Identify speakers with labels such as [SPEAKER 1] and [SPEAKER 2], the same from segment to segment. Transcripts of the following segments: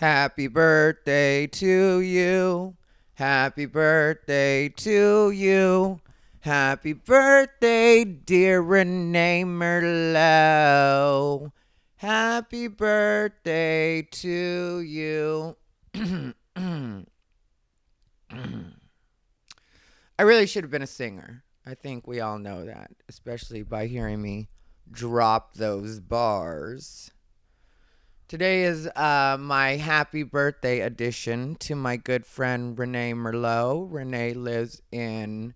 [SPEAKER 1] Happy birthday to you. Happy birthday to you. Happy birthday, dear Renee Merlot. Happy birthday to you. I really should have been a singer. I think we all know that, especially by hearing me drop those bars. Today is uh, my happy birthday edition to my good friend Renee Merlot. Renee lives in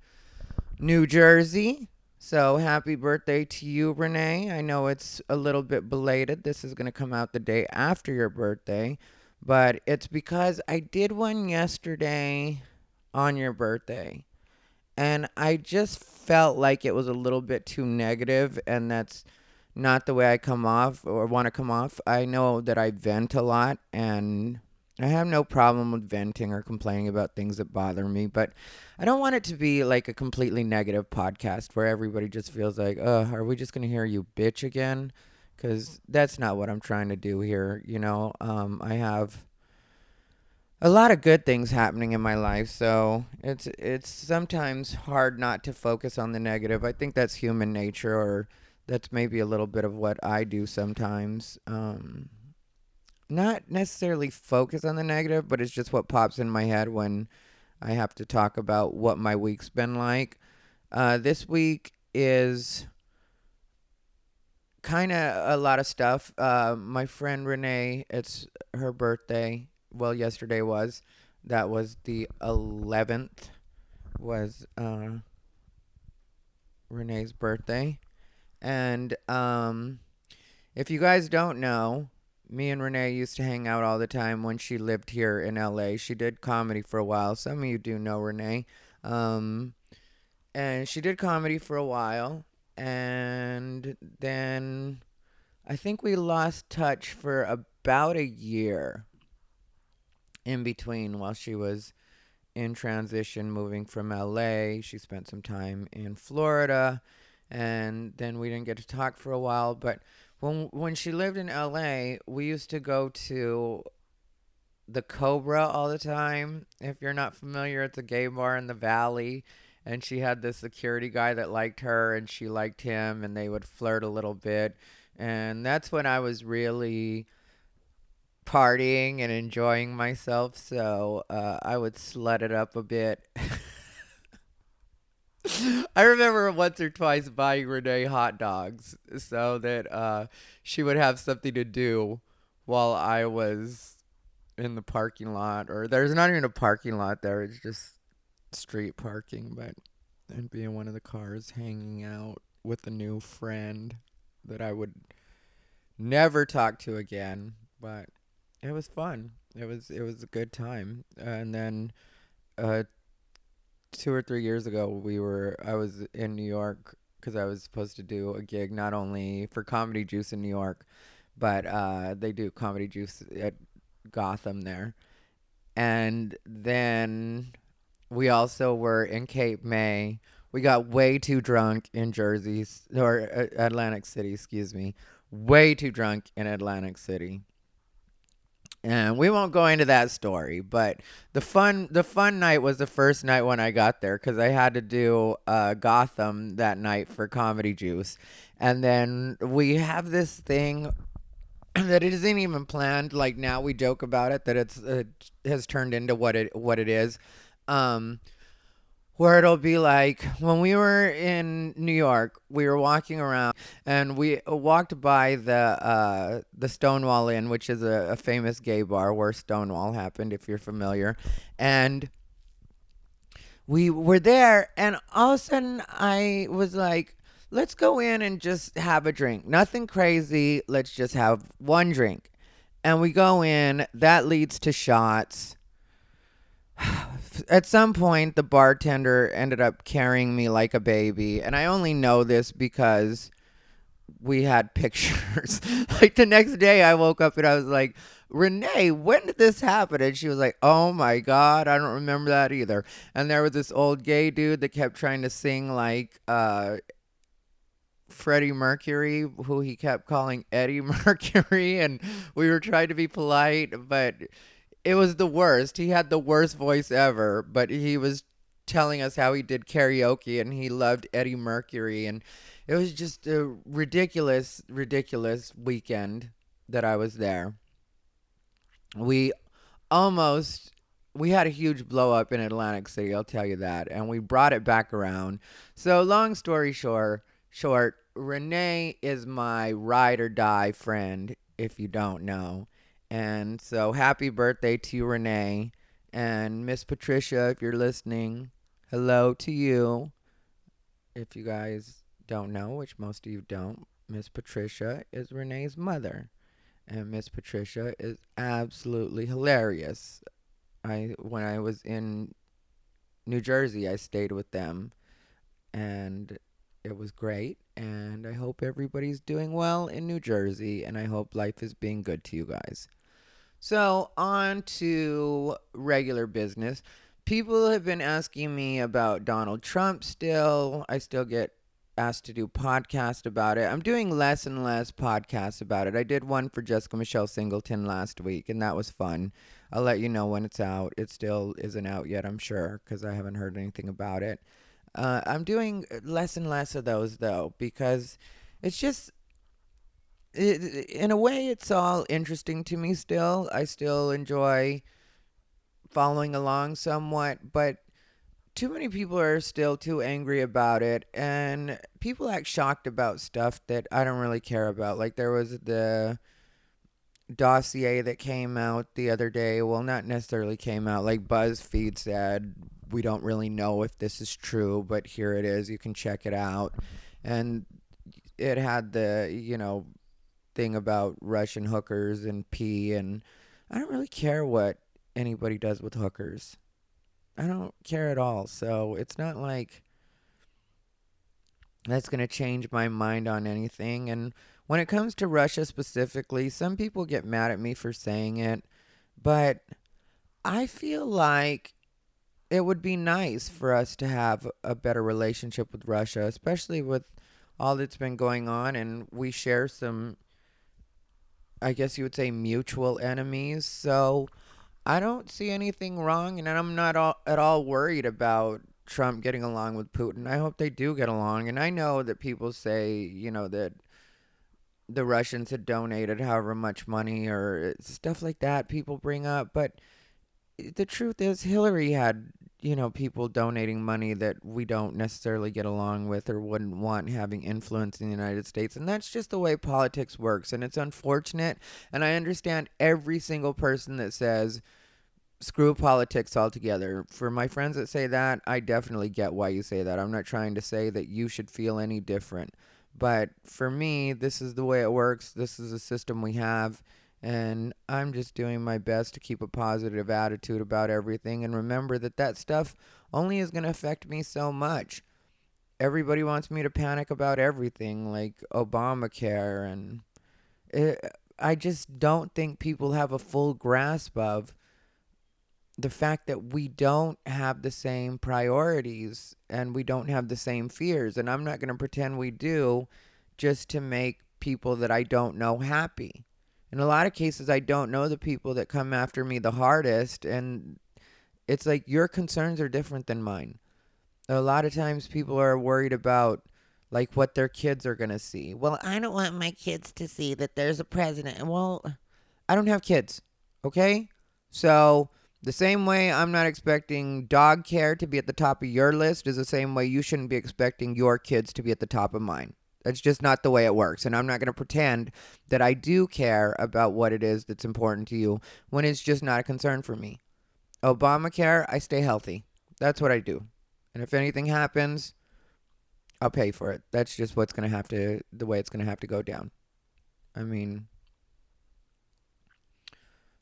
[SPEAKER 1] New Jersey. So happy birthday to you, Renee. I know it's a little bit belated. This is going to come out the day after your birthday, but it's because I did one yesterday on your birthday. And I just felt like it was a little bit too negative, and that's not the way I come off or want to come off. I know that I vent a lot, and I have no problem with venting or complaining about things that bother me, but I don't want it to be like a completely negative podcast where everybody just feels like, "Uh, are we just going to hear you bitch again?" Cuz that's not what I'm trying to do here, you know. Um I have a lot of good things happening in my life, so it's it's sometimes hard not to focus on the negative. I think that's human nature or that's maybe a little bit of what I do sometimes. Um not necessarily focus on the negative, but it's just what pops in my head when I have to talk about what my week's been like. Uh, this week is kind of a lot of stuff. Uh, my friend Renee, it's her birthday. Well, yesterday was. That was the 11th, was uh, Renee's birthday. And um, if you guys don't know, me and Renee used to hang out all the time when she lived here in LA. She did comedy for a while. Some of you do know Renee. Um, and she did comedy for a while. And then I think we lost touch for about a year in between while she was in transition moving from LA. She spent some time in Florida. And then we didn't get to talk for a while. But when when she lived in LA, we used to go to the Cobra all the time. If you're not familiar, it's a gay bar in the valley. And she had this security guy that liked her and she liked him and they would flirt a little bit. And that's when I was really partying and enjoying myself. So uh, I would slut it up a bit. I remember once or twice buying Renee hot dogs so that uh, she would have something to do while I was in the parking lot. Or there's not even a parking lot there, it's just street parking. But I'd be in one of the cars hanging out with a new friend that I would never talk to again. But it was fun. It was it was a good time. And then uh, two or three years ago, we were I was in New York because I was supposed to do a gig not only for Comedy Juice in New York, but uh, they do Comedy Juice at Gotham there, and then we also were in Cape May. We got way too drunk in Jersey or uh, Atlantic City, excuse me. Way too drunk in Atlantic City and we won't go into that story but the fun the fun night was the first night when i got there because i had to do uh, gotham that night for comedy juice. And then we have this thing that it isn't even planned. Like now we joke about it that it's it has turned into what it what it is. Um where it'll be like when we were in New York, we were walking around and we walked by the uh, the Stonewall Inn, which is a, a, famous gay bar where Stonewall happened, if you're familiar, and we were there, and all of a sudden I was like, "Let's go in and just have a drink. Nothing crazy. Let's just have one drink." And we go in. That leads to shots at some point the bartender ended up carrying me like a baby. And i only know this because we had pictures. Like the next day i woke up and i was like renee when did this happen? And she was like oh my god i don't remember that either. And there was this old gay dude that kept trying to sing like uh Freddie Mercury, who he kept calling Eddie Mercury, and we were trying to be polite, but it was the worst. He had the worst voice ever, but he was telling us how he did karaoke and he loved Eddie Mercury, and it was just a ridiculous, ridiculous weekend that I was there. We almost we had a huge blow up in Atlantic City, I'll tell you that, and we brought it back around. So long story short, short, Renee is my ride or die friend, if you don't know. And so happy birthday to Renee. And Miss Patricia, if you're listening, hello to you. If you guys don't know, which most of you don't, Miss Patricia is Renee's mother. And Miss Patricia is absolutely hilarious. I when I was in New Jersey, I stayed with them and it was great and I hope everybody's doing well in New Jersey and I hope life is being good to you guys. So, on to regular business. People have been asking me about Donald Trump still. I still get asked to do podcast about it. I'm doing less and less podcasts about it. I did one for Jessica Michelle Singleton last week, and that was fun. I'll let you know when it's out. It still isn't out yet, I'm sure, because I haven't heard anything about it. Uh, I'm doing less and less of those though, because it's just. It, in a way, it's all interesting to me still. I still enjoy following along somewhat, but too many people are still too angry about it and people act shocked about stuff that I don't really care about. Like there was the dossier that came out the other day. Well, not necessarily came out. Like BuzzFeed said, we don't really know if this is true, but here it is. You can check it out. And it had the, you know, thing about Russian hookers and pee and I don't really care what anybody does with hookers. I don't care at all. So it's not like that's going to change my mind on anything. And when it comes to Russia specifically, some people get mad at me for saying it, but I feel like it would be nice for us to have a better relationship with Russia, especially with all that's been going on. And we share some, I guess you would say, mutual enemies. So I don't see anything wrong, and I'm not all, at all worried about Trump getting along with Putin. I hope they do get along, and I know that people say, you know, that the Russians had donated however much money or uh, stuff like that. People bring up, but eh, the truth is, Hillary had you know people donating money that we don't necessarily get along with or wouldn't want having influence in the United States and that's just the way politics works and it's unfortunate and I understand every single person that says screw politics altogether. For my friends that say that I definitely get why you say that. I'm not trying to say that you should feel any different but for me this is the way it works. This is the system we have and I'm just doing my best to keep a positive attitude about everything and remember that that stuff only is going to affect me so much. Everybody wants me to panic about everything like Obamacare and it, I just don't think people have a full grasp of the fact that we don't have the same priorities and we don't have the same fears and I'm not going to pretend we do just to make people that I don't know happy in a lot of cases I don't know the people that come after me the hardest and it's like your concerns are different than mine. A lot of times people are worried about like what their kids are going to see. Well, I don't want my kids to see that there's a president. Well, I don't have kids. Okay? So, the same way I'm not expecting dog care to be at the top of your list is the same way you shouldn't be expecting your kids to be at the top of mine. That's just not the way it works. And I'm not going to pretend that I do care about what it is that's important to you when it's just not a concern for me. Obamacare, I stay healthy. That's what I do. And if anything happens, I'll pay for it. That's just what's going to have to, the way it's going to have to go down. I mean,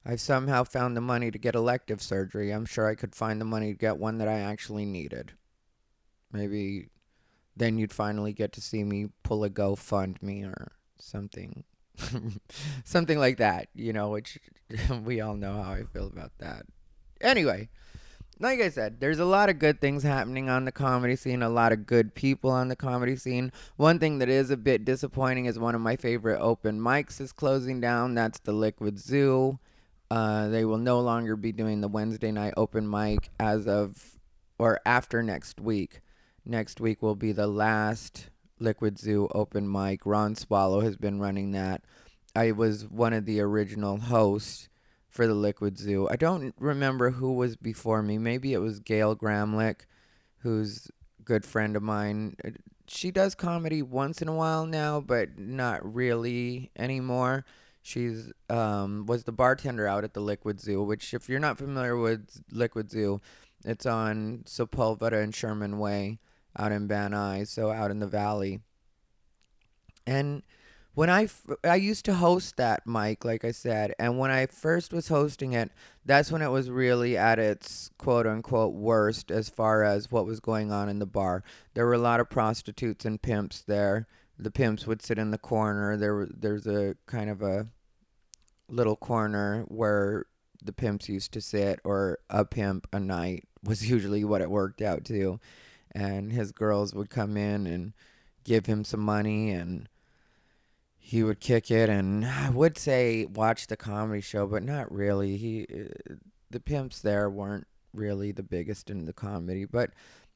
[SPEAKER 1] I've somehow found the money to get elective surgery. I'm sure I could find the money to get one that I actually needed. Maybe then you'd finally get to see me pull a GoFundMe or something. something like that, you know, which we all know how I feel about that. Anyway, like I said, there's a lot of good things happening on the comedy scene, a lot of good people on the comedy scene. One thing that is a bit disappointing is one of my favorite open mics is closing down. That's the Liquid Zoo. Uh, they will no longer be doing the Wednesday night open mic as of or after next week. Next week will be the last Liquid Zoo open mic. Ron Swallow has been running that. I was one of the original hosts for the Liquid Zoo. I don't remember who was before me. Maybe it was Gail Gramlich, who's a good friend of mine. She does comedy once in a while now, but not really anymore. She's um, was the bartender out at the Liquid Zoo, which if you're not familiar with Liquid Zoo, it's on Sepulveda and Sherman Way out in Van Nuys, so out in the valley. And when I, f- I used to host that mic, like I said, and when I first was hosting it, that's when it was really at its quote unquote worst as far as what was going on in the bar. There were a lot of prostitutes and pimps there. The pimps would sit in the corner. There, there's a kind of a little corner where the pimps used to sit, or a pimp a night was usually what it worked out to. And his girls would come in and give him some money and he would kick it and I would say watch the comedy show, but not really. He uh, the pimps there weren't really the biggest in the comedy, but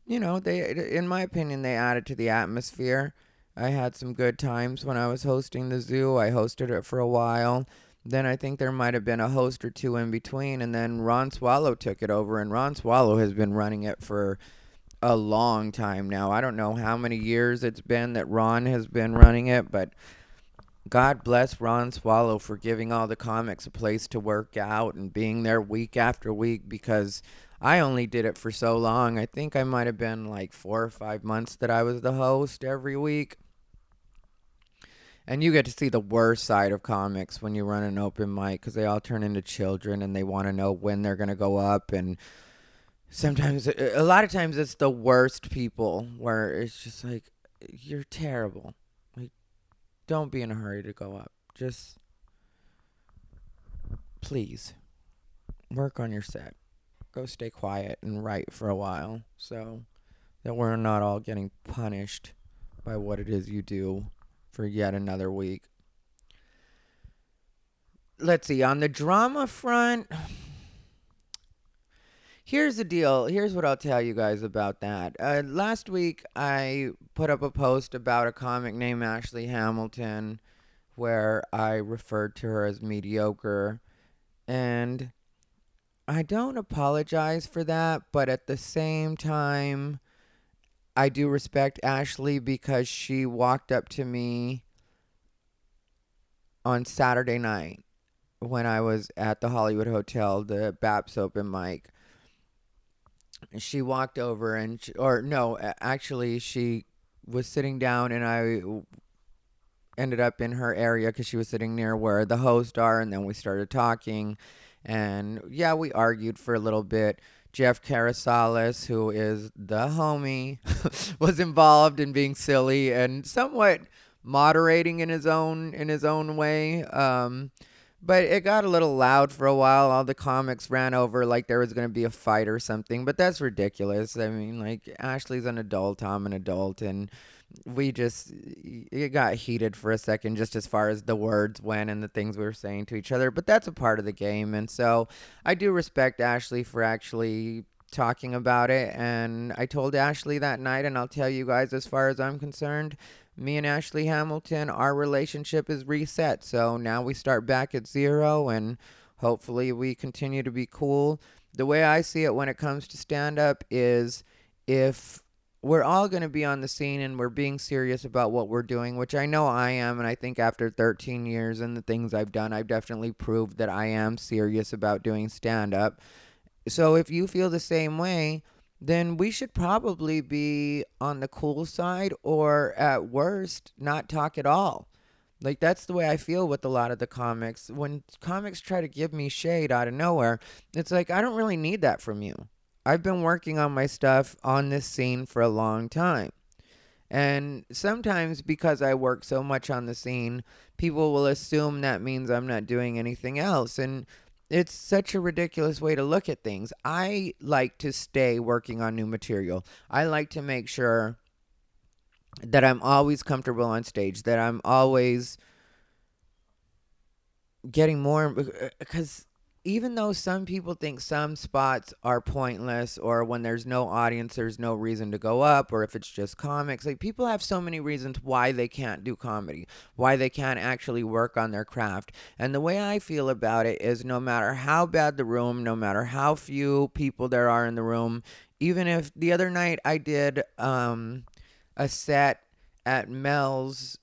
[SPEAKER 1] you know, they in my opinion they added to the atmosphere. I had some good times when I was hosting the zoo. I hosted it for a while. Then I think there might have been a host or two in between and then Ron Swallow took it over and Ron Swallow has been running it for a long time now. I don't know how many years it's been that Ron has been running it, but God bless Ron Swallow for giving all the comics a place to work out and being there week after week because I only did it for so long. I think I might have been like four or five months that I was the host every week. And you get to see the worst side of comics when you run an open mic because they all turn into children and they want to know when they're going to go up. And sometimes, uh, a lot of times, it's the worst people where it's just like, you're terrible Like don't be in a hurry to go up. Just please work on your set. Go stay quiet and write for a while so that we're not all getting punished by what it is you do for yet another week. Let's see, on the drama front, here's the deal. Here's what I'll tell you guys about that. Uh, last week, I put up a post about a comic named Ashley Hamilton where I referred to her as mediocre. And I don't apologize for that, but at the same time, I do respect Ashley because she walked up to me on Saturday night when I was at the Hollywood Hotel, the Baps open mic she walked over and she, or no actually she was sitting down and i ended up in her area because she was sitting near where the hosts are and then we started talking. And yeah we argued for a little bit. Jeff Carasalis, who is the homie was involved in being silly and somewhat moderating in his own in his own way. Um, but it got a little loud for a while. All the comics ran over like there was going to be a fight or something, but that's ridiculous. I mean, like Ashley's an adult, I'm an adult, and we just it got heated for a second just as far as the words went and the things we were saying to each other, but that's a part of the game. And so I do respect Ashley for actually talking about it and I told Ashley that night and I'll tell you guys as far as I'm concerned, me and Ashley Hamilton, our relationship is reset. So now we start back at zero and hopefully we continue to be cool. The way I see it when it comes to stand up is if we're all going to be on the scene and we're being serious about what we're doing, which I know I am. And I think after 13 years and the things I've done, I've definitely proved that I am serious about doing stand up. So if you feel the same way, then we should probably be on the cool side or at worst not talk at all. Like that's the way I feel with a lot of the comics. When comics try to give me shade out of nowhere, it's like I don't really need that from you. I've been working on my stuff on this scene for a long time. And sometimes because I work so much on the scene, people will assume that means I'm not doing anything else. And it's such a ridiculous way to look at things. I like to stay working on new material. I like to make sure that I'm always comfortable on stage, that I'm always getting more uh, because even though some people think some spots are pointless or when there's no audience there's no reason to go up or if it's just comics like people have so many reasons why they can't do comedy why they can't actually work on their craft. And the way i feel about it is no matter how bad the room no matter how few people there are in the room even if the other night i did um, a set at mel's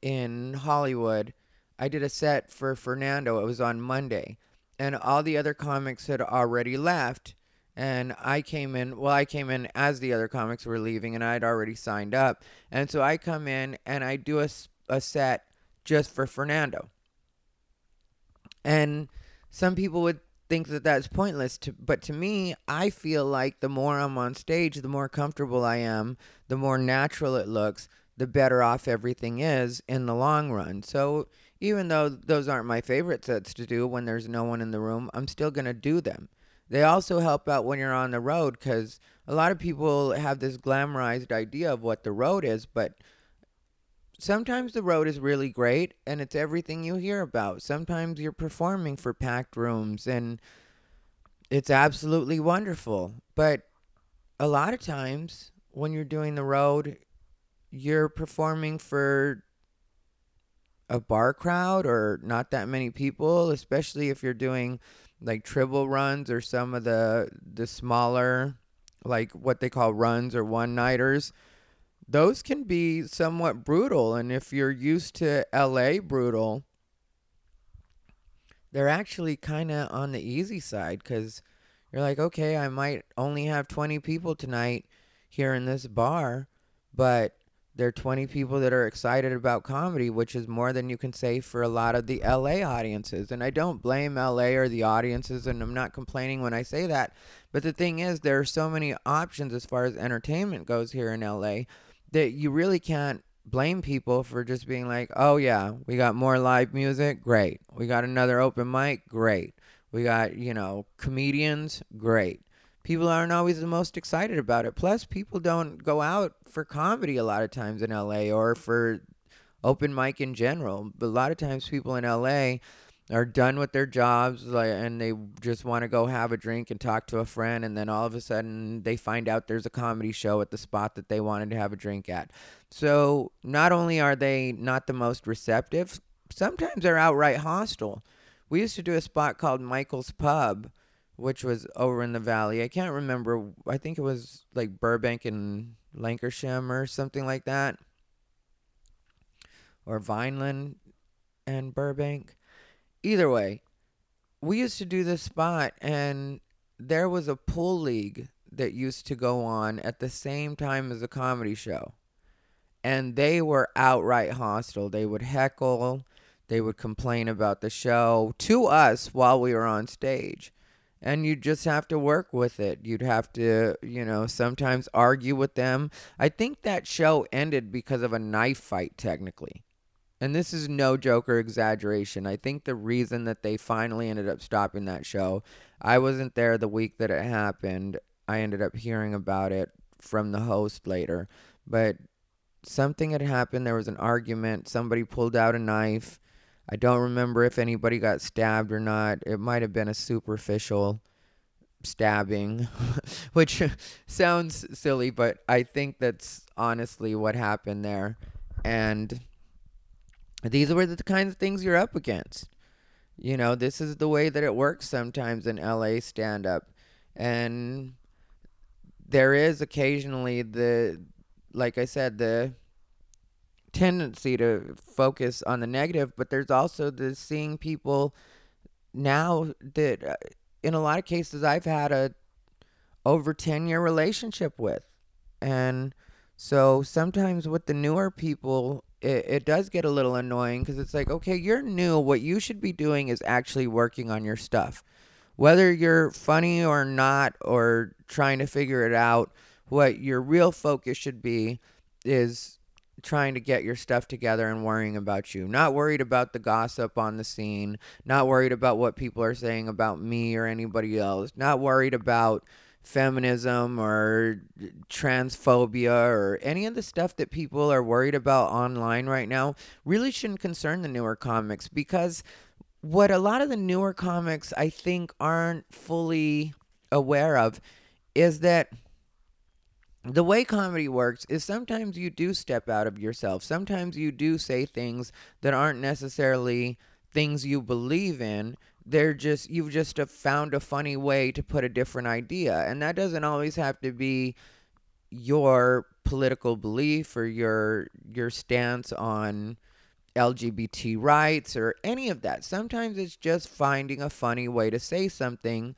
[SPEAKER 1] in hollywood i did a set for fernando it was on monday and all the other comics had already left and I came in well I came in as the other comics were leaving and I'd already signed up. And so I come in and I do a, a set just for Fernando. And some people would think that that's pointless to, but to me I feel like the more I'm on stage the more comfortable I am the more natural it looks the better off everything is in the long run. So even though those aren't my favorite sets to do when there's no one in the room, I'm still going to do them. They also help out when you're on the road because a lot of people have this glamorized idea of what the road is, but sometimes the road is really great and it's everything you hear about. Sometimes you're performing for packed rooms and it's absolutely wonderful. But a lot of times when you're doing the road, you're performing for a bar crowd or not that many people, especially if you're doing like triple runs or some of the the smaller like what they call runs or one nighters. Those can be somewhat brutal and if you're used to LA brutal, they're actually kind of on the easy side cuz you're like, "Okay, I might only have 20 people tonight here in this bar, but there are 20 people that are excited about comedy, which is more than you can say for a lot of the LA audiences. And I don't blame LA or the audiences, and I'm not complaining when I say that. But the thing is, there are so many options as far as entertainment goes here in LA that you really can't blame people for just being like, oh, yeah, we got more live music. Great. We got another open mic. Great. We got, you know, comedians. Great people aren't always the most excited about it. Plus, people don't go out for comedy a lot of times in LA or for open mic in general. But a lot of times, people in LA are done with their jobs and they just want to go have a drink and talk to a friend and then all of a sudden they find out there's a comedy show at the spot that they wanted to have a drink at so not only are they not the most receptive sometimes they're outright hostile we used to do a spot called michael's pub which was over in the valley. I can't remember. I think it was like Burbank and Lankershim or something like that. Or Vineland and Burbank. Either way, we used to do this spot and there was a pool league that used to go on at the same time as a comedy show. And they were outright hostile. They would heckle, they would complain about the show to us while we were on stage and you just have to work with it. You'd have to, you know, sometimes argue with them. I think that show ended because of a knife fight, technically. And this is no joke or exaggeration. I think the reason that they finally ended up stopping that show, I wasn't there the week that it happened. I ended up hearing about it from the host later. But something had happened. There was an argument. Somebody pulled out a knife I don't remember if anybody got stabbed or not. It might have been a superficial stabbing, which sounds silly, but I think that's honestly what happened there. And these were the kinds of things you're up against. You know, this is the way that it works sometimes in LA stand up. And there is occasionally the, like I said, the tendency to focus on the negative, but there's also the seeing people now that uh, in a lot of cases I've had a over 10 year relationship with. And so sometimes with the newer people, it, it does get a little annoying because it's like, okay, you're new. What you should be doing is actually working on your stuff. Whether you're funny or not, or trying to figure it out, what your real focus should be is trying to get your stuff together and worrying about you. Not worried about the gossip on the scene, not worried about what people are saying about me or anybody else, not worried about feminism or transphobia or any of the stuff that people are worried about online right now. Really shouldn't concern the newer comics because what a lot of the newer comics I think aren't fully aware of is that the way comedy works is sometimes you do step out of yourself. Sometimes you do say things that aren't necessarily things you believe in. They're just you've just found a funny way to put a different idea, and that doesn't always have to be your political belief or your your stance on LGBT rights or any of that. Sometimes it's just finding a funny way to say something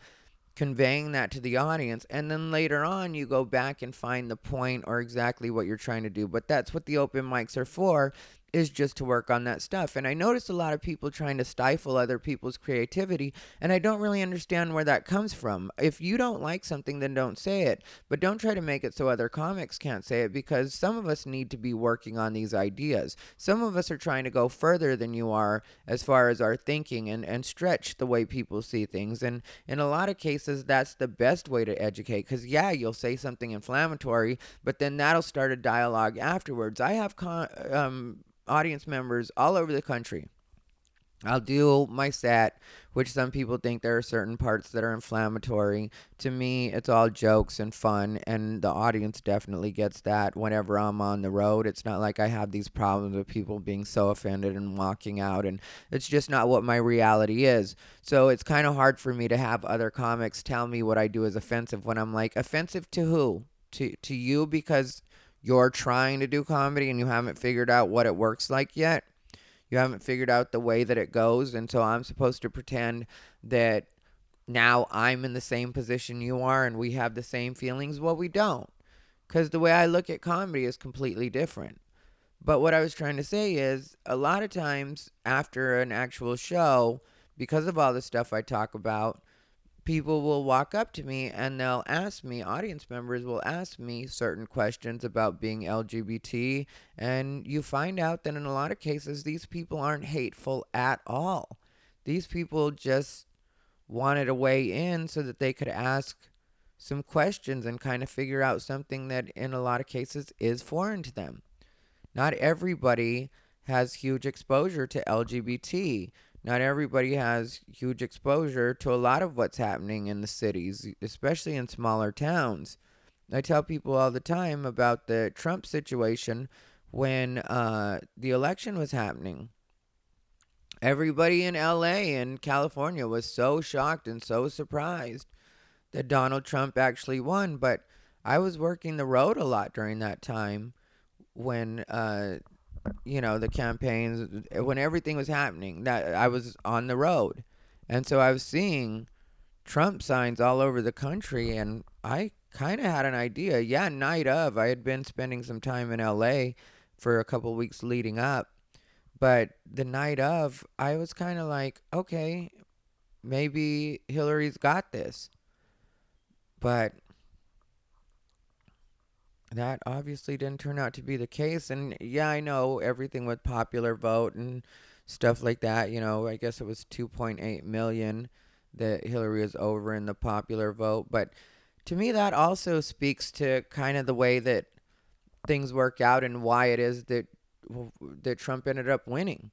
[SPEAKER 1] conveying that to the audience and then later on you go back and find the point or exactly what you're trying to do. But that's what the open mics are for is just to work on that stuff. And I noticed a lot of people trying to stifle other people's creativity, and I don't really understand where that comes from. If you don't like something, then don't say it, but don't try to make it so other comics can't say it because some of us need to be working on these ideas. Some of us are trying to go further than you are as far as our thinking and, and stretch the way people see things. And in a lot of cases, that's the best way to educate because, yeah, you'll say something inflammatory, but then that'll start a dialogue afterwards. I have con- um, audience members all over the country. I'll do my set, which some people think there are certain parts that are inflammatory. To me, it's all jokes and fun, and the audience definitely gets that whenever I'm on the road. It's not like I have these problems with people being so offended and walking out, and it's just not what my reality is. So it's kind of hard for me to have other comics tell me what I do is offensive when I'm like, offensive to who? To, to you because you're trying to do comedy and you haven't figured out what it works like yet. You haven't figured out the way that it goes. And so I'm supposed to pretend that now I'm in the same position you are and we have the same feelings. Well, we don't. Because the way I look at comedy is completely different. But what I was trying to say is a lot of times after an actual show, because of all the stuff I talk about, people will walk up to me and they'll ask me, audience members will ask me certain questions about being LGBT. And you find out that in a lot of cases, these people aren't hateful at all. These people just wanted a way in so that they could ask some questions and kind of figure out something that in a lot of cases is foreign to them. Not everybody has huge exposure to LGBT not everybody has huge exposure to a lot of what's happening in the cities, especially in smaller towns. I tell people all the time about the Trump situation when uh, the election was happening. Everybody in LA and California was so shocked and so surprised that Donald Trump actually won. But I was working the road a lot during that time when uh, you know the campaigns eh, when everything was happening that I was on the road. And so I was seeing Trump signs all over the country and I kind of had an idea. Yeah night of I had been spending some time in LA for a couple weeks leading up but the night of I was kind of like okay maybe Hillary's got this. But that obviously didn't turn out to be the case. And yeah, I know everything with popular vote and stuff like that. You know, I guess it was 2.8 million that Hillary is over in the popular vote. But to me, that also speaks to kind of the way that things work out and why it is that that Trump ended up winning,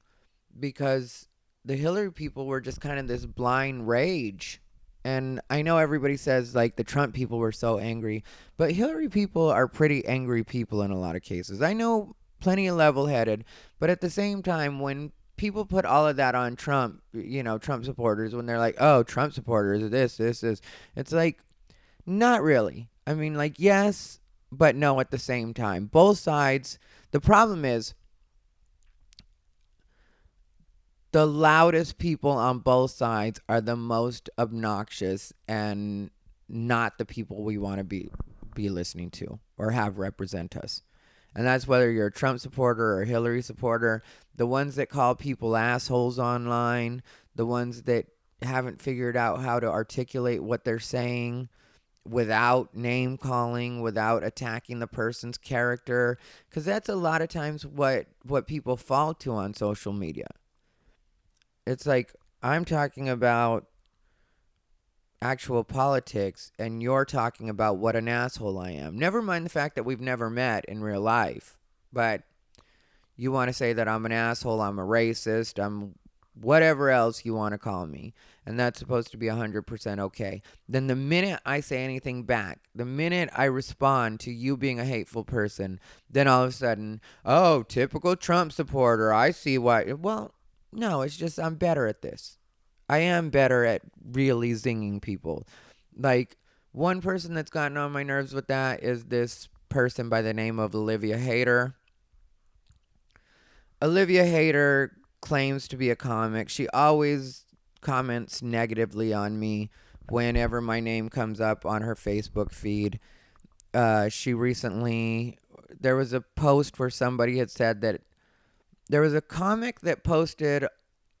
[SPEAKER 1] because the Hillary people were just kind of this blind rage and I know everybody says like the Trump people were so angry, but Hillary people are pretty angry people in a lot of cases. I know plenty of level headed, but at the same time, when people put all of that on Trump, you know, Trump supporters, when they're like, oh, Trump supporters, this, this, this, it's like, not really. I mean, like, yes, but no at the same time. Both sides. The problem is, the loudest people on both sides are the most obnoxious and not the people we want to be be listening to or have represent us. And that's whether you're a Trump supporter or a Hillary supporter, the ones that call people assholes online, the ones that haven't figured out how to articulate what they're saying without name calling, without attacking the person's character, because that's a lot of times what what people fall to on social media. It's like I'm talking about actual politics and you're talking about what an asshole I am. Never mind the fact that we've never met in real life, but you want to say that I'm an asshole, I'm a racist, I'm whatever else you want to call me, and that's supposed to be 100% okay. Then the minute I say anything back, the minute I respond to you being a hateful person, then all of a sudden, oh, typical Trump supporter, I see why. Well, no, it's just I'm better at this. I am better at really zinging people. Like, one person that's gotten on my nerves with that is this person by the name of Olivia Hader. Olivia Hader claims to be a comic. She always comments negatively on me whenever my name comes up on her Facebook feed. Uh, she recently, there was a post where somebody had said that there was a comic that posted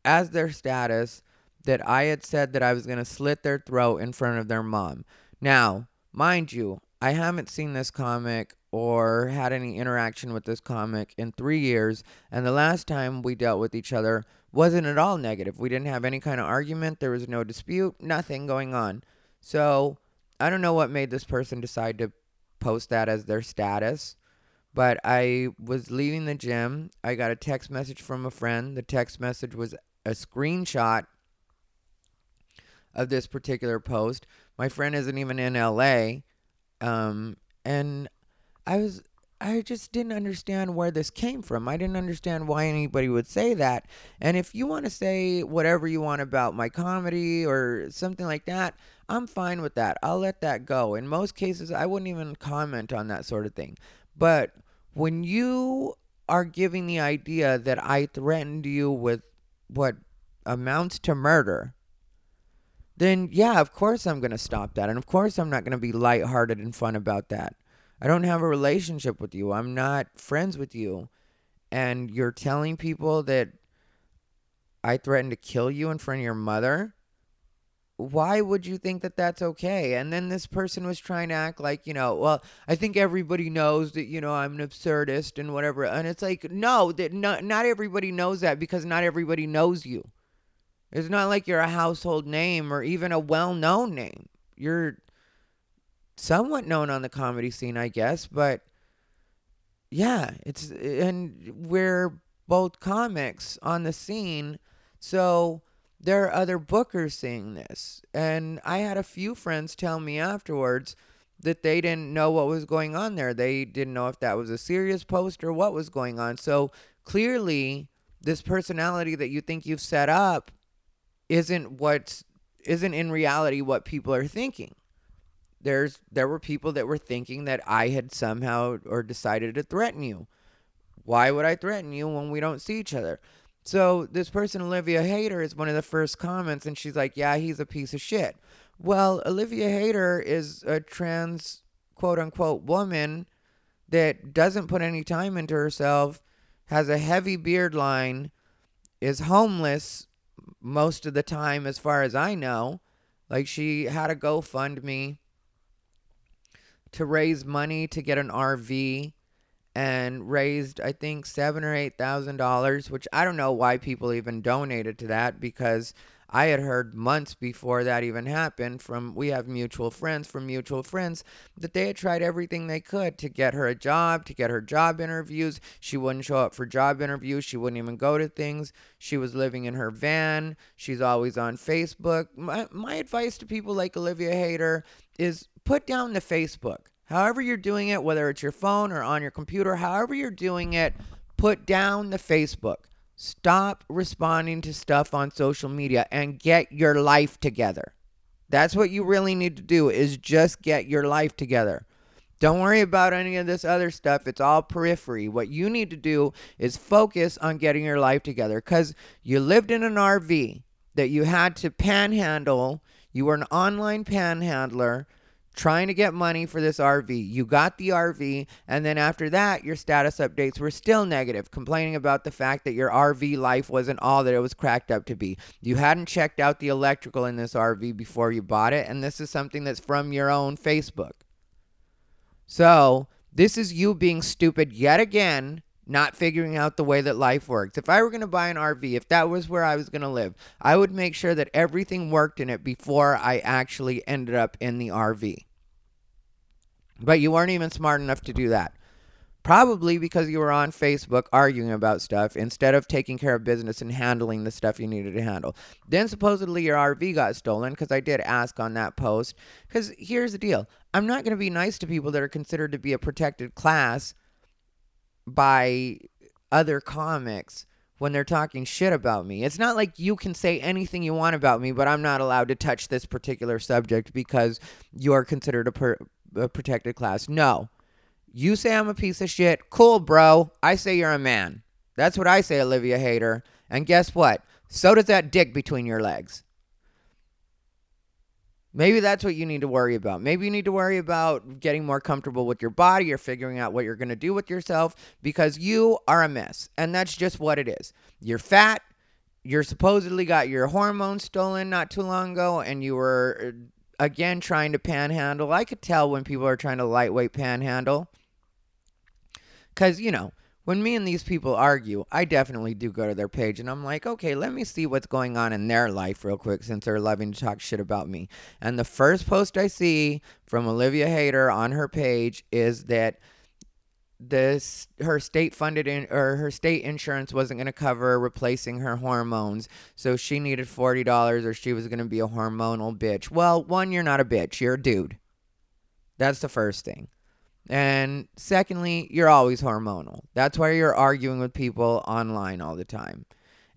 [SPEAKER 1] as their status that I had said that I was going to slit their throat in front of their mom. Now, mind you, I haven't seen this comic or had any interaction with this comic in three years, and the last time we dealt with each other wasn't at all negative. We didn't have any kind of argument, there was no dispute, nothing going on. So, I don't know what made this person decide to post that as their status, but I was leaving the gym. I got a text message from a friend. The text message was a screenshot of this particular post. My friend isn't even in LA. Um, and I was I just didn't understand where this came from. I didn't understand why anybody would say that. And if you want to say whatever you want about my comedy or something like that, I'm fine with that. I'll let that go. In most cases, I wouldn't even comment on that sort of thing. But when you are giving the idea that I threatened you with what amounts to murder, then yeah, of course I'm going to stop that. And of course I'm not going to be lighthearted and fun about that. I don't have a relationship with you. I'm not friends with you. And you're telling people that I threatened to kill you in front of your mother? Why would you think that that's okay? And then this person was trying to act like, you know, well, I think everybody knows that, you know, I'm an absurdist and whatever. And it's like, no, that not, not everybody knows that because not everybody knows you. It's not like you're a household name or even a well known name. You're somewhat known on the comedy scene, I guess, but yeah, it's and we're both comics on the scene, so there are other bookers seeing this. And I had a few friends tell me afterwards that they didn't know what was going on there. They didn't know if that was a serious post or what was going on. So clearly, this personality that you think you've set up isn't what isn't in reality what people are thinking. There's there were people that were thinking that I had somehow or decided to threaten you. Why would I threaten you when we don't see each other? So this person Olivia Hader is one of the first comments and she's like, "Yeah, he's a piece of shit." Well, Olivia Hader is a trans quote unquote woman that doesn't put any time into herself, has a heavy beard line, is homeless most of the time, as far as I know. Like she had a GoFundMe to raise money to get an RV and raised I think seven or eight thousand dollars, which I don't know why people even donated to that because I had heard months before that even happened from we have mutual friends from mutual friends that they had tried everything they could to get her a job, to get her job interviews. She wouldn't show up for job interviews. She wouldn't even go to things. She was living in her van. She's always on Facebook. My, my advice to people like Olivia Hader is put down the Facebook. However you're doing it, whether it's your phone or on your computer, however you're doing it, put down the Facebook. Stop responding to stuff on social media and get your life together. That's what you really need to do is just get your life together. Don't worry about any of this other stuff. It's all periphery. What you need to do is focus on getting your life together cuz you lived in an RV that you had to panhandle. You were an online panhandler trying to get money for this RV. You got the RV, and then after that, your status updates were still negative, complaining about the fact that your RV life wasn't all that it was cracked up to be. You hadn't checked out the electrical in this RV before you bought it, and this is something that's from your own Facebook. So, this is you being stupid yet again not figuring out the way that life works. If I were going to buy an RV, if that was where I was going to live, I would make sure that everything worked in it before I actually ended up in the RV. But you weren't even smart enough to do that. Probably because you were on Facebook arguing about stuff instead of taking care of business and handling the stuff you needed to handle. Then supposedly your RV got stolen because I did ask on that post. Because here's the deal I'm not going to be nice to people that are considered to be a protected class by other comics when they're talking shit about me. It's not like you can say anything you want about me, but I'm not allowed to touch this particular subject because you're considered a, per- a protected class. No. You say I'm a piece of shit. Cool, bro. I say you're a man. That's what I say, Olivia Hater. And guess what? So does that dick between your legs. Maybe that's what you need to worry about. Maybe you need to worry about getting more comfortable with your body or figuring out what you're going to do with yourself because you are a mess. And that's just what it is. You're fat. You're supposedly got your hormones stolen not too long ago, and you were uh, again trying to panhandle. I could tell when people are trying to lightweight panhandle. Because, you know, when me and these people argue, I definitely do go to their page and I'm like, okay, let me see what's going on in their life real quick since they're loving to talk shit about me. And the first post I see from Olivia Hater on her page is that this her state funded in or her state insurance wasn't going to cover replacing her hormones so she needed $40 or she was going to be a hormonal bitch well one you're not a bitch you're a dude that's the first thing and secondly, you're always hormonal. That's why you're arguing with people online all the time.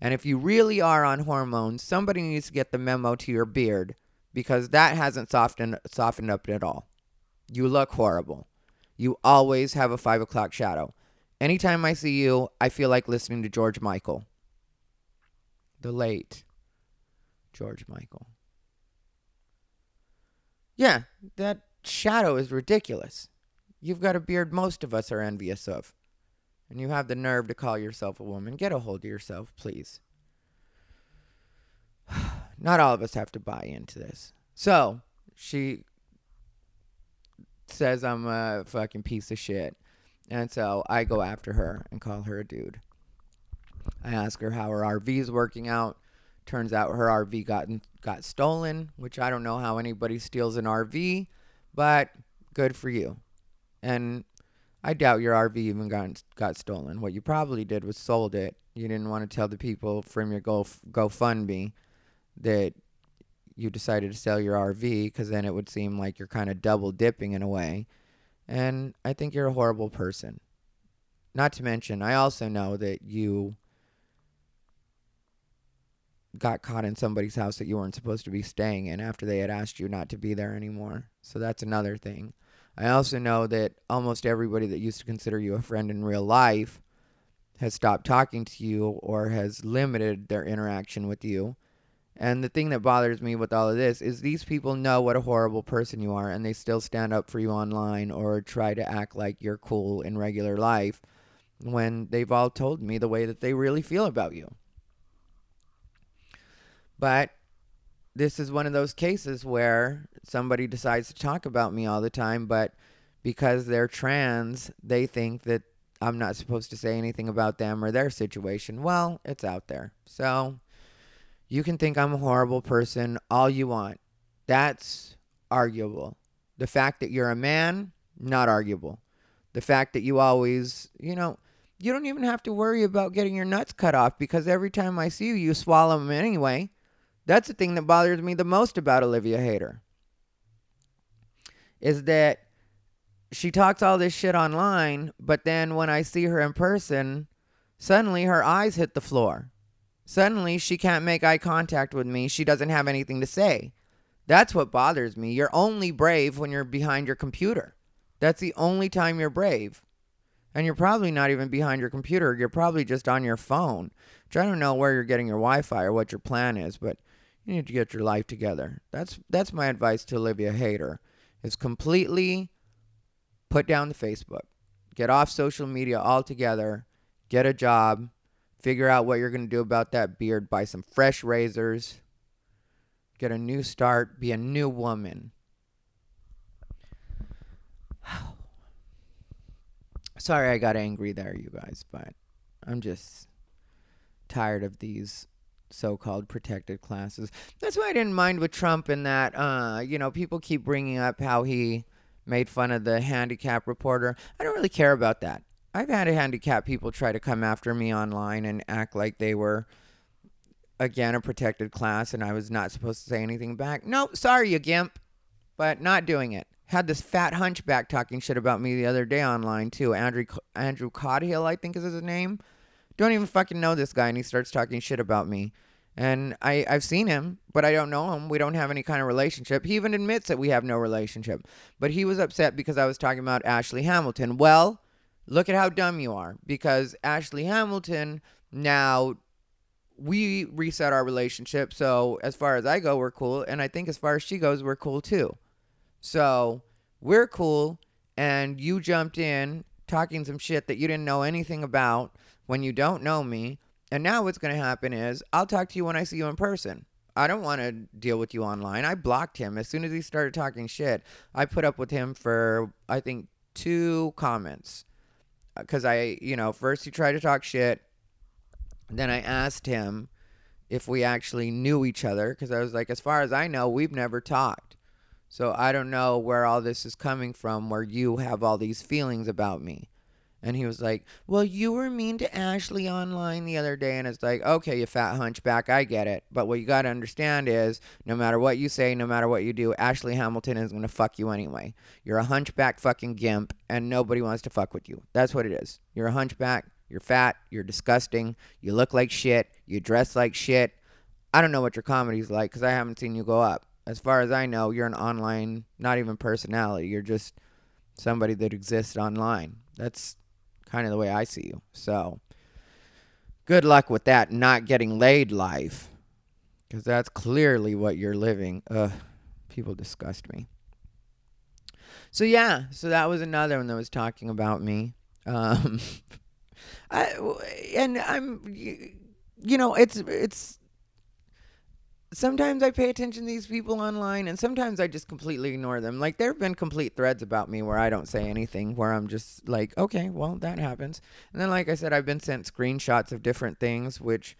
[SPEAKER 1] And if you really are on hormones, somebody needs to get the memo to your beard because that hasn't softened softened up at all. You look horrible. You always have a five o'clock shadow. Anytime I see you, I feel like listening to George Michael. The late George Michael. Yeah, that shadow is ridiculous. You've got a beard most of us are envious of. And you have the nerve to call yourself a woman. Get a hold of yourself, please. Not all of us have to buy into this. So, she says I'm a fucking piece of shit. And so I go after her and call her a dude. I ask her how her RV's working out. Turns out her RV got got stolen, which I don't know how anybody steals an RV, but good for you. And I doubt your RV even got got stolen. What you probably did was sold it. You didn't want to tell the people from your Go GoFundMe that you decided to sell your RV because then it would seem like you're kind of double dipping in a way. And I think you're a horrible person. Not to mention, I also know that you got caught in somebody's house that you weren't supposed to be staying in after they had asked you not to be there anymore. So that's another thing. I also know that almost everybody that used to consider you a friend in real life has stopped talking to you or has limited their interaction with you. And the thing that bothers me with all of this is these people know what a horrible person you are and they still stand up for you online or try to act like you're cool in regular life when they've all told me the way that they really feel about you. But this is one of those cases where somebody decides to talk about me all the time, but because they're trans, they think that I'm not supposed to say anything about them or their situation. Well, it's out there. So you can think I'm a horrible person all you want. That's arguable. The fact that you're a man, not arguable. The fact that you always, you know, you don't even have to worry about getting your nuts cut off because every time I see you, you swallow them anyway. That's the thing that bothers me the most about Olivia Hater. Is that she talks all this shit online, but then when I see her in person, suddenly her eyes hit the floor. Suddenly she can't make eye contact with me. She doesn't have anything to say. That's what bothers me. You're only brave when you're behind your computer. That's the only time you're brave. And you're probably not even behind your computer. You're probably just on your phone. Which I don't know where you're getting your Wi Fi or what your plan is, but you need to get your life together. That's that's my advice to Olivia Hater is completely put down the Facebook, get off social media altogether, get a job, figure out what you're going to do about that beard, buy some fresh razors, get a new start, be a new woman. Sorry I got angry there, you guys, but I'm just tired of these so-called protected classes. That's why I didn't mind with Trump in that uh, you know, people keep bringing up how he made fun of the handicap reporter. I don't really care about that. I've had handicapped people try to come after me online and act like they were again a protected class and I was not supposed to say anything back. No, sorry you gimp, but not doing it. Had this fat hunchback talking shit about me the other day online too. Andrew Andrew Codhill, I think is his name. Don't even fucking know this guy and he starts talking shit about me. And I, I've seen him, but I don't know him. We don't have any kind of relationship. He even admits that we have no relationship. But he was upset because I was talking about Ashley Hamilton. Well, look at how dumb you are. Because Ashley Hamilton now we reset our relationship. So as far as I go, we're cool. And I think as far as she goes, we're cool too. So we're cool. And you jumped in talking some shit that you didn't know anything about when you don't know me. And now what's going to happen is I'll talk to you when I see you in person. I don't want to deal with you online. I blocked him as soon as he started talking shit. I put up with him for I think two comments because I, you know, first he tried to talk shit. Then I asked him if we actually knew each other because I was like, as far as I know, we've never talked. So I don't know where all this is coming from, where you have all these feelings about me. And he was like, Well, you were mean to Ashley online the other day. And it's like, Okay, you fat hunchback, I get it. But what you got to understand is no matter what you say, no matter what you do, Ashley Hamilton is going to fuck you anyway. You're a hunchback fucking gimp, and nobody wants to fuck with you. That's what it is. You're a hunchback, you're fat, you're disgusting, you look like shit, you dress like shit. I don't know what your comedy's like because I haven't seen you go up. As far as I know, you're an online, not even personality. You're just somebody that exists online. That's kind of the way I see you. So, good luck with that not getting laid life. Because that's clearly what you're living. Ugh, people disgust me. So, yeah, so that was another one that was talking about me. Um, I, and I'm, you know, it's, it's, sometimes I pay attention to these people online and sometimes I just completely ignore them. Like there have been complete threads about me where I don't say anything, where I'm just like, okay, well, that happens. And then like I said, I've been sent screenshots of different things which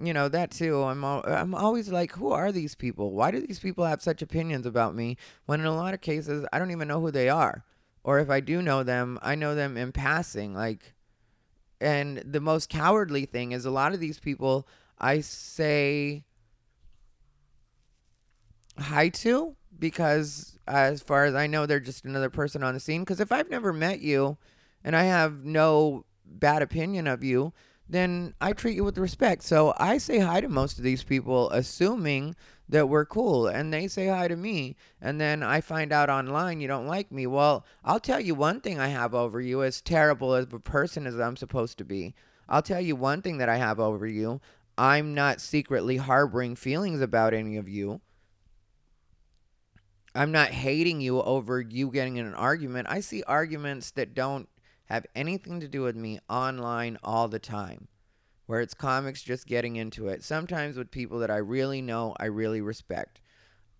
[SPEAKER 1] you know, that too. I'm al- I'm always like, who are these people? Why do these people have such opinions about me when in a lot of cases I don't even know who they are. Or if I do know them, I know them in passing like and the most cowardly thing is a lot of these people I say hi to because as far as I know they're just another person on the scene because if I've never met you and I have no bad opinion of you then I treat you with respect. So I say hi to most of these people assuming that we're cool and they say hi to me and then I find out online you don't like me. Well, I'll tell you one thing I have over you as terrible as a person as I'm supposed to be. I'll tell you one thing that I have over you. I'm not secretly harboring feelings about any of you. I'm not hating you over you getting in an argument. I see arguments that don't have anything to do with me online all the time, where it's comics just getting into it. Sometimes with people that I really know, I really respect.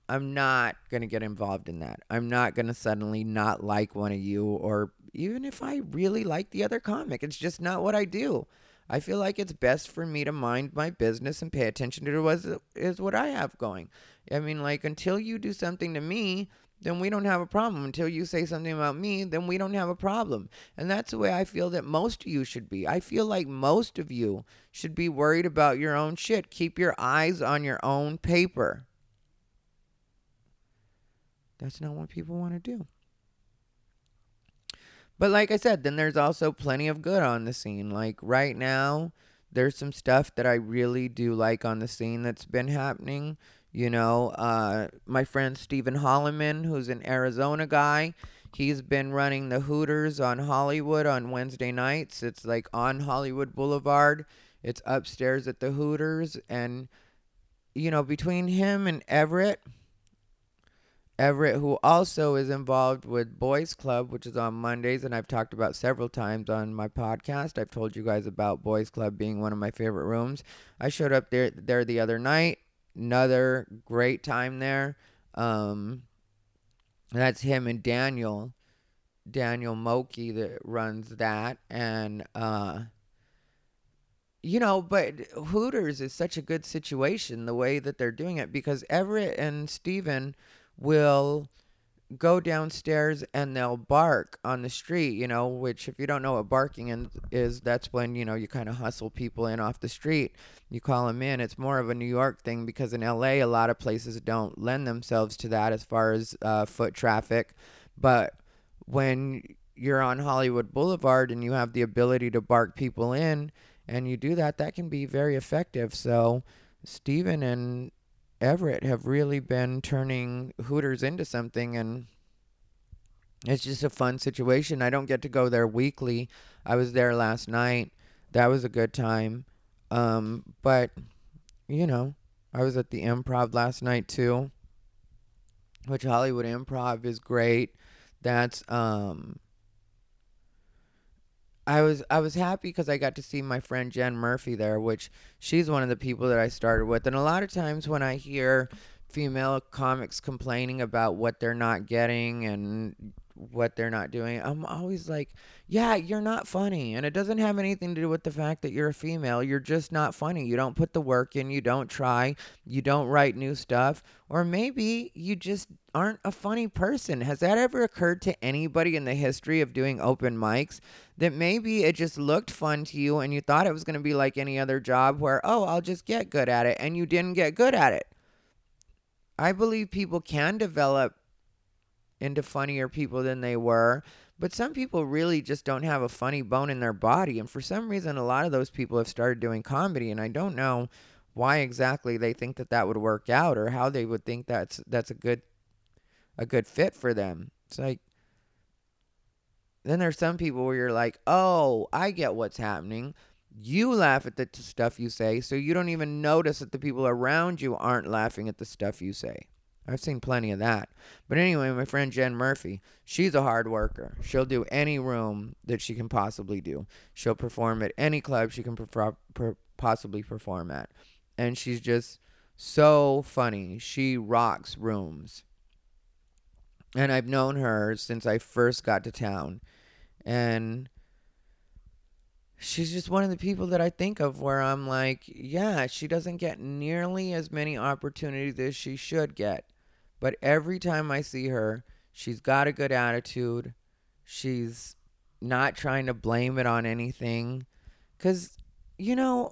[SPEAKER 1] I'm not going to get involved in that. I'm not going to suddenly not like one of you, or even if I really like the other comic. It's just not what I do. I feel like it's best for me to mind my business and pay attention to what is what I have going. I mean, like, until you do something to me, then we don't have a problem. Until you say something about me, then we don't have a problem. And that's the way I feel that most of you should be. I feel like most of you should be worried about your own shit. Keep your eyes on your own paper. That's not what people want to do. But like I said, then there's also plenty of good on the scene. Like right now, there's some stuff that I really do like on the scene that's been happening. You know, uh, my friend Stephen Holliman, who's an Arizona guy, he's been running the Hooters on Hollywood on Wednesday nights. It's like on Hollywood Boulevard. It's upstairs at the Hooters. And, you know, between him and Everett, Everett, who also is involved with Boys Club, which is on Mondays, and I've talked about several times on my podcast. I've told you guys about Boys Club being one of my favorite rooms. I showed up there there the other night. Another great time there. Um, that's him and Daniel, Daniel Moki that runs that, and uh, you know, but Hooters is such a good situation the way that they're doing it because Everett and Steven will go downstairs and they'll bark on the street, you know, which if you don't know what barking is, that's when, you know, you kind of hustle people in off the street. You call them in. It's more of a New York thing because in LA, a lot of places don't lend themselves to that as far as uh, foot traffic. But when you're on Hollywood Boulevard and you have the ability to bark people in and you do that, that can be very effective. So, Stephen and Everett have really been turning Hooters into something and it's just a fun situation. I don't get to go there weekly. I was there last night. That was a good time. Um, but you know, I was at the Improv last night too, which Hollywood Improv is great. That's um I was I was happy because I got to see my friend Jen Murphy there, which she's one of the people that I started with. And a lot of times when I hear female comics complaining about what they're not getting and what they're not doing. I'm always like, yeah, you're not funny. And it doesn't have anything to do with the fact that you're a female. You're just not funny. You don't put the work in, you don't try, you don't write new stuff, or maybe you just aren't a funny person. Has that ever occurred to anybody in the history of doing open mics that maybe it just looked fun to you and you thought it was going to be like any other job where, oh, I'll just get good at it, and you didn't get good at it? I believe people can develop into funnier people than they were. But some people really just don't have a funny bone in their body. And for some reason, a lot of those people have started doing comedy. And I don't know why exactly they think that that would work out or how they would think that's that's a good a good fit for them. It's like then there's some people where you're like, "Oh, I get what's happening." You laugh at the t- stuff you say, so you don't even notice that the people around you aren't laughing at the stuff you say. I've seen plenty of that. But anyway, my friend Jen Murphy, she's a hard worker. She'll do any room that she can possibly do. She'll perform at any club she can per- possibly perform at. And she's just so funny. She rocks rooms. And I've known her since I first got to town. And she's just one of the people that I think of where I'm like, yeah, she doesn't get nearly as many opportunities as she should get. But every time I see her, she's got a good attitude. She's not trying to blame it on anything. Because, you know,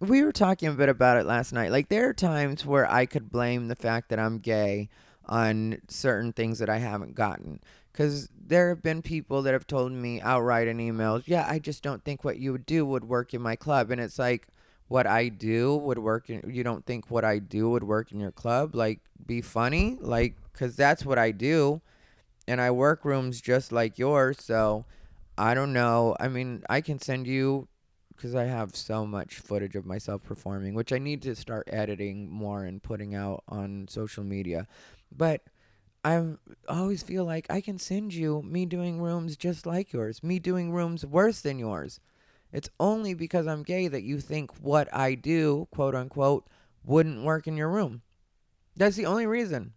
[SPEAKER 1] we were talking a bit about it last night. Like, there are times where I could blame the fact that I'm gay on certain things that I haven't gotten. Because there have been people that have told me outright in emails, yeah, I just don't think what you would do would work in my club. And it's like, what I do would work in, you don't think what I do would work in your club? Like be funny? Like cuz that's what I do and I work rooms just like yours so I don't know. I mean I can send you cuz I have so much footage of myself performing which I need to start editing more and putting out on social media. But I always feel like I can send you me doing rooms just like yours me doing rooms worse than yours it's only because I'm gay that you think what I do, quote unquote, wouldn't work in your room. That's the only reason.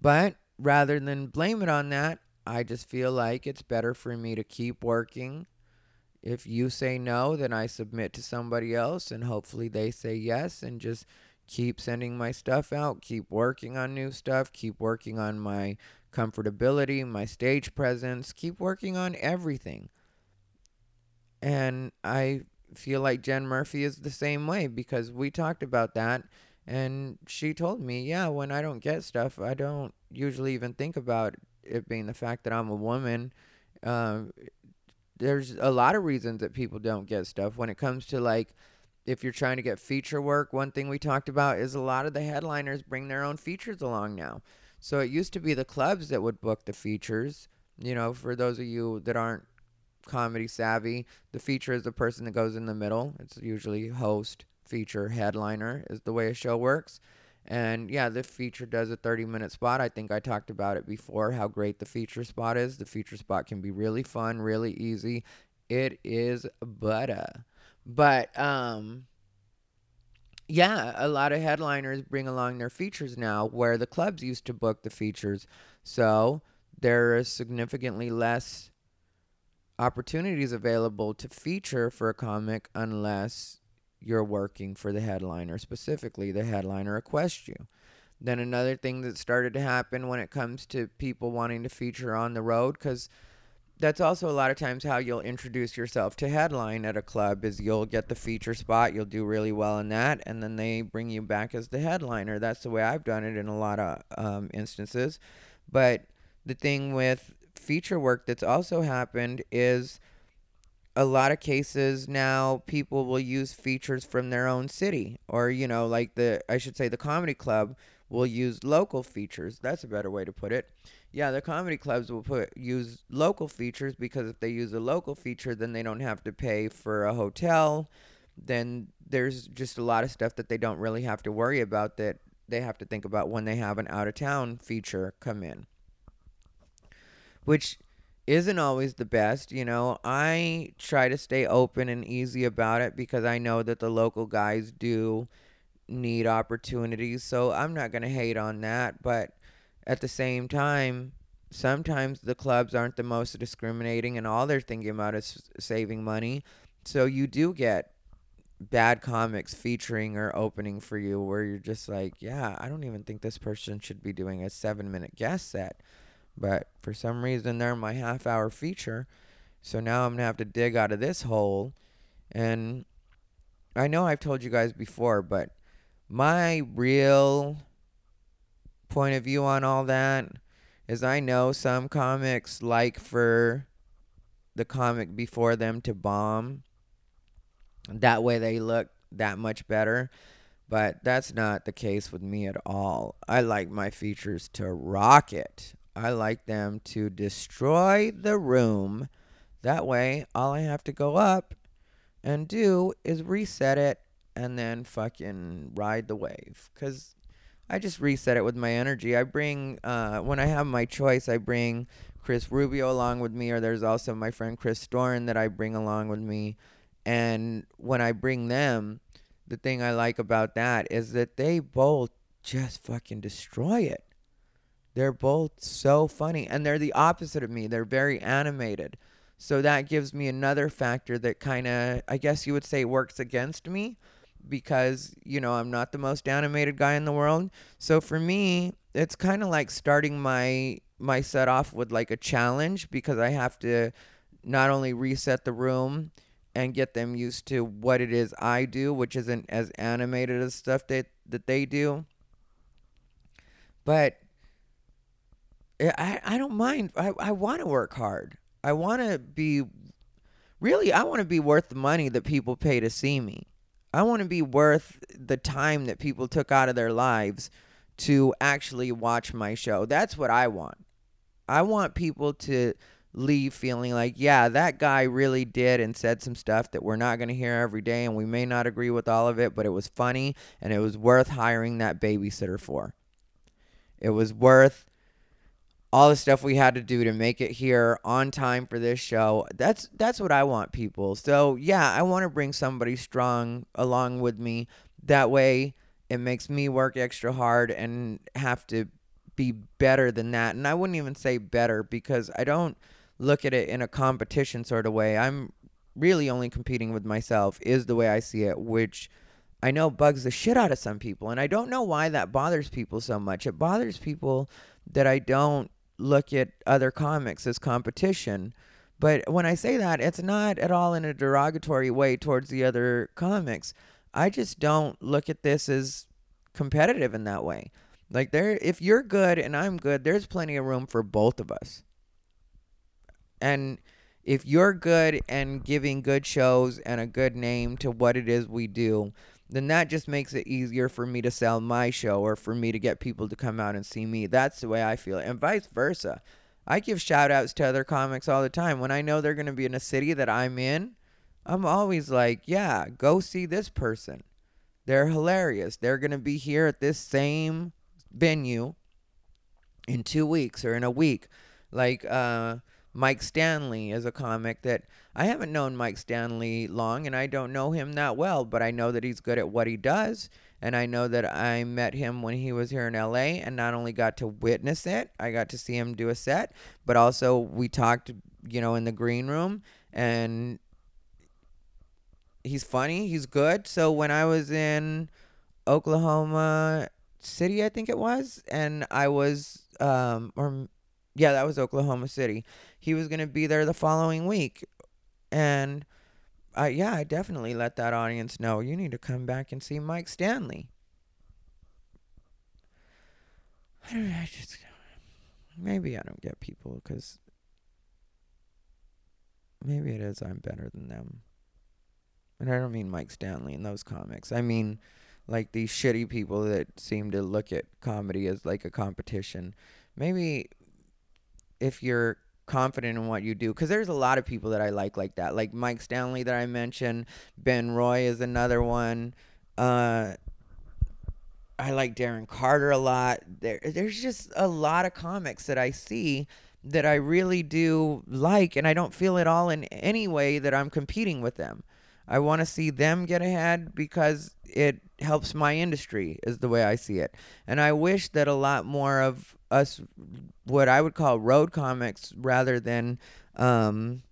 [SPEAKER 1] But rather than blame it on that, I just feel like it's better for me to keep working. If you say no, then I submit to somebody else and hopefully they say yes and just keep sending my stuff out, keep working on new stuff, keep working on my comfortability, my stage presence, keep working on everything. And I feel like Jen Murphy is the same way because we talked about that and she told me, yeah, when I don't get stuff, I don't usually even think about it being the fact that I'm a woman. Um, there's a lot of reasons that people don't get stuff when it comes to like if you're trying to get feature work one thing we talked about is a lot of the headliners bring their own features along now so it used to be the clubs that would book the features you know for those of you that aren't comedy savvy. The feature is the person that goes in the middle. It's usually host, feature, headliner is the way a show works. And yeah, the feature does a 30 minute spot. I think I talked about it before how great the feature spot is. The feature spot can be really fun, really easy. It is butter. But um yeah, a lot of headliners bring along their features now where the clubs used to book the features. So there is significantly less opportunities available to feature for a comic unless you're working for the headliner, specifically the headliner requests you. Then another thing that started to happen when it comes to people wanting to feature on the road, because that's also a lot of times how you'll introduce yourself to headline at a club is you'll get the feature spot you'll do really well in that and then they bring you back as the headliner that's the way i've done it in a lot of um, instances but the thing with feature work that's also happened is a lot of cases now people will use features from their own city or you know like the i should say the comedy club will use local features. That's a better way to put it. Yeah the comedy clubs will put use local features because if they use a local feature then they don't have to pay for a hotel. Then there's just a lot of stuff that they don't really have to worry about that they have to think about when they have an out of town feature come in which isn't always the best. You know, I try to stay open and easy about it because I know that the local guys do need opportunities. So I'm not going to hate on that. But at the same time, sometimes the clubs aren't the most discriminating and all they're thinking about is saving money. So you do get bad comics featuring or opening for you where you're just like, yeah, I don't even think this person should be doing a seven minute guest set. But for some reason, they're my half hour feature. So now I'm going to have to dig out of this hole. And I know I've told you guys before, but my real point of view on all that is I know some comics like for the comic before them to bomb. That way they look that much better. But that's not the case with me at all. I like my features to rock it. I like them to destroy the room. That way, all I have to go up and do is reset it and then fucking ride the wave. Because I just reset it with my energy. I bring, uh, when I have my choice, I bring Chris Rubio along with me, or there's also my friend Chris Storn that I bring along with me. And when I bring them, the thing I like about that is that they both just fucking destroy it. They're both so funny and they're the opposite of me. They're very animated. So that gives me another factor that kind of, I guess you would say, works against me because, you know, I'm not the most animated guy in the world. So for me, it's kind of like starting my my set off with like a challenge because I have to not only reset the room and get them used to what it is I do, which isn't as animated as stuff that that they do. But I, I don't mind. I, I want to work hard. I want to be, really, I want to be worth the money that people pay to see me. I want to be worth the time that people took out of their lives to actually watch my show. That's what I want. I want people to leave feeling like, yeah, that guy really did and said some stuff that we're not going to hear every day, and we may not agree with all of it, but it was funny and it was worth hiring that babysitter for. It was worth all the stuff we had to do to make it here on time for this show. That's that's what I want people. So, yeah, I want to bring somebody strong along with me. That way it makes me work extra hard and have to be better than that. And I wouldn't even say better because I don't look at it in a competition sort of way. I'm really only competing with myself is the way I see it, which I know bugs the shit out of some people and I don't know why that bothers people so much. It bothers people that I don't look at other comics as competition. But when I say that, it's not at all in a derogatory way towards the other comics. I just don't look at this as competitive in that way. Like there if you're good and I'm good, there's plenty of room for both of us. And if you're good and giving good shows and a good name to what it is we do, then that just makes it easier for me to sell my show or for me to get people to come out and see me. That's the way I feel. And vice versa. I give shout outs to other comics all the time. When I know they're going to be in a city that I'm in, I'm always like, yeah, go see this person. They're hilarious. They're going to be here at this same venue in two weeks or in a week. Like uh, Mike Stanley is a comic that I haven't known Mike Stanley long and I don't know him that well, but I know that he's good at what he does. And I know that I met him when he was here in LA and not only got to witness it, I got to see him do a set, but also we talked, you know, in the green room and he's funny, he's good. So when I was in Oklahoma City, I think it was, and I was um or yeah, that was Oklahoma City. He was going to be there the following week. And I yeah, I definitely let that audience know you need to come back and see Mike Stanley. I don't I just maybe I don't get people cuz maybe it is I'm better than them. And I don't mean Mike Stanley in those comics. I mean like these shitty people that seem to look at comedy as like a competition. Maybe if you're confident in what you do because there's a lot of people that I like like that like Mike Stanley that I mentioned Ben Roy is another one uh I like Darren Carter a lot. There there's just a lot of comics that I see that I really do like and I don't feel at all in any way that I'm competing with them I want to see them get ahead because it helps my industry is the way I see it. And I wish that a lot more of us what I would call road comics rather than um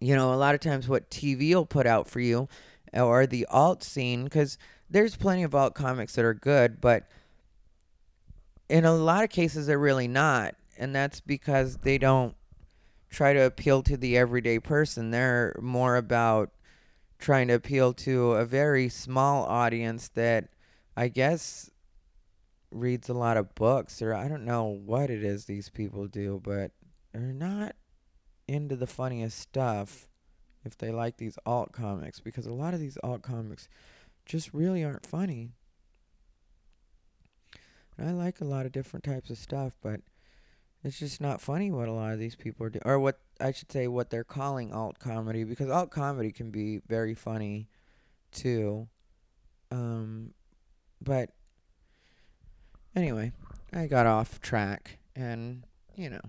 [SPEAKER 1] you know, a lot of times what TV will put out for you or the alt scene cuz there's plenty of alt comics that are good, but in a lot of cases they're really not. And that's because they don't try to appeal to the everyday person. They're more about trying to appeal to a very small audience that I guess reads a lot of books or I don't know what it is these people do, but they're not into the funniest stuff if they like these alt comics because a lot of these alt comics just really aren't funny. And I like a lot of different types of stuff, but it's just not funny what a lot of these people are doing, or what I should say, what they're calling alt comedy, because alt comedy can be very funny, too. Um, but anyway, I got off track, and you know,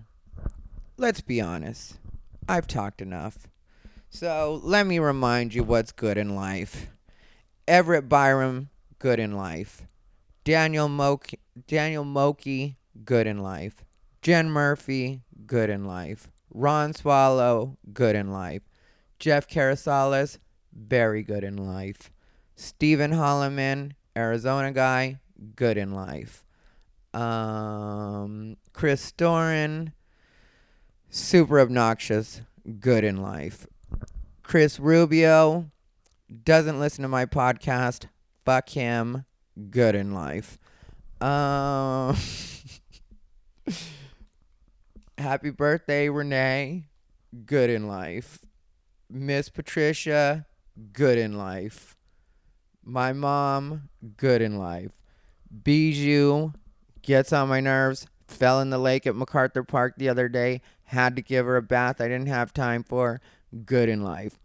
[SPEAKER 1] let's be honest, I've talked enough. So let me remind you what's good in life. Everett Byram, good in life. Daniel Moki, Daniel Moki, good in life. Jen Murphy, good in life. Ron Swallow, good in life. Jeff Carasales, very good in life. Stephen Holloman, Arizona guy, good in life. Um, Chris Doran, super obnoxious, good in life. Chris Rubio, doesn't listen to my podcast, fuck him, good in life. Um, happy birthday, Renee. Good in life. Miss Patricia, good in life. My mom, good in life. Bijou gets on my nerves. Fell in the lake at MacArthur Park the other day. Had to give her a bath I didn't have time for. Good in life.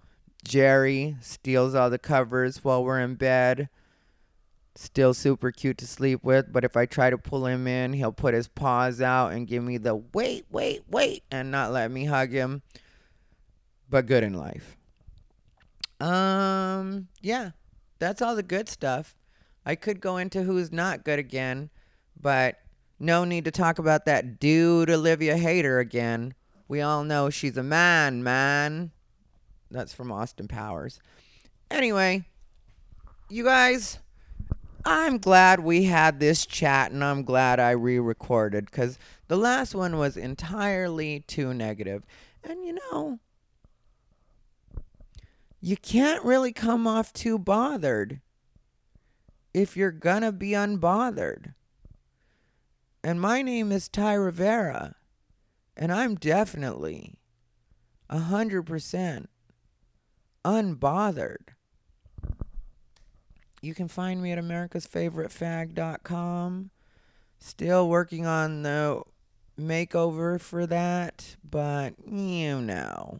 [SPEAKER 1] Jerry steals all the covers while we're in bed still super cute to sleep with, but if I try to pull him in, he'll put his paws out and give me the wait, wait, wait, and not let me hug him. But good in life. Um, yeah, that's all the good stuff. I could go into who's not good again, but no need to talk about that dude Olivia Hader again. We all know she's a man, man. That's from Austin Powers. Anyway, you guys I'm glad we had this chat and I'm glad I re recorded because the last one was entirely too negative. And you know, you can't really come off too bothered if you're gonna be unbothered. And my name is Ty Rivera, and I'm definitely a hundred percent unbothered. You can find me at americasfavoritefag.com. Still working on the makeover for that, but you know.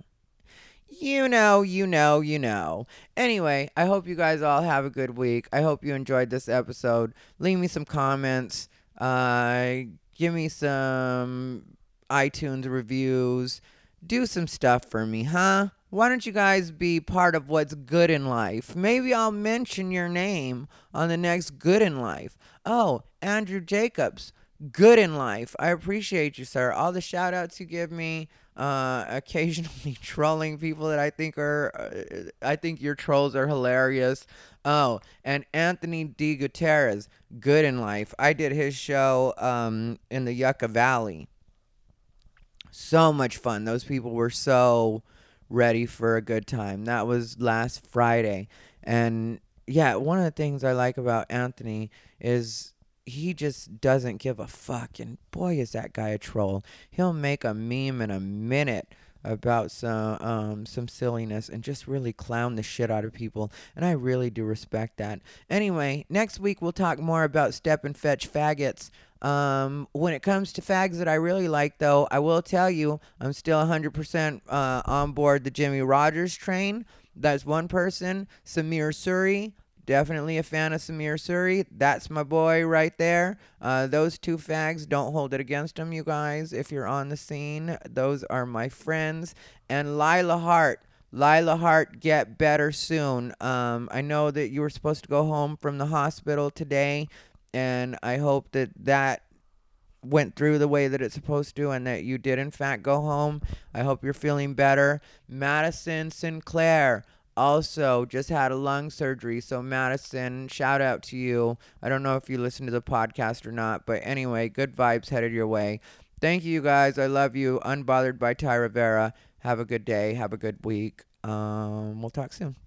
[SPEAKER 1] you know, you know, you know. Anyway, I hope you guys all have a good week. I hope you enjoyed this episode. Leave me some comments. Uh, give me some iTunes reviews. Do some stuff for me, huh? Why don't you guys be part of what's good in life? Maybe I'll mention your name on the next Good in Life. Oh, Andrew Jacobs, Good in Life. I appreciate you, sir. All the shout outs you give me, uh, occasionally trolling people that I think are, uh, I think your trolls are hilarious. Oh, and Anthony D. Gutierrez, Good in Life. I did his show um, in the Yucca Valley. So much fun. Those people were so ready for a good time. That was last Friday. And yeah, one of the things I like about Anthony is he just doesn't give a fuck. And boy, is that guy a troll. He'll make a meme in a minute about some um, some silliness and just really clown the shit out of people. And I really do respect that. Anyway, next week we'll talk more about step and fetch faggots. Um, when it comes to fags that I really like, though, I will tell you I'm still 100% uh, on board the Jimmy Rogers train. That's one person. Samir Suri, definitely a fan of Samir Suri. That's my boy right there. Uh, those two fags, don't hold it against them, you guys. If you're on the scene, those are my friends. And Lila Hart. Lila Hart, get better soon. Um, I know that you were supposed to go home from the hospital today, and I hope that that went through the way that it's supposed to and that you did in fact go home. I hope you're feeling better. Madison Sinclair also just had a lung surgery. So Madison, shout out to you. I don't know if you listen to the podcast or not, but anyway, good vibes headed your way. Thank you guys. I love you. Unbothered by Ty Rivera. Have a good day. Have a good week. Um, we'll talk soon.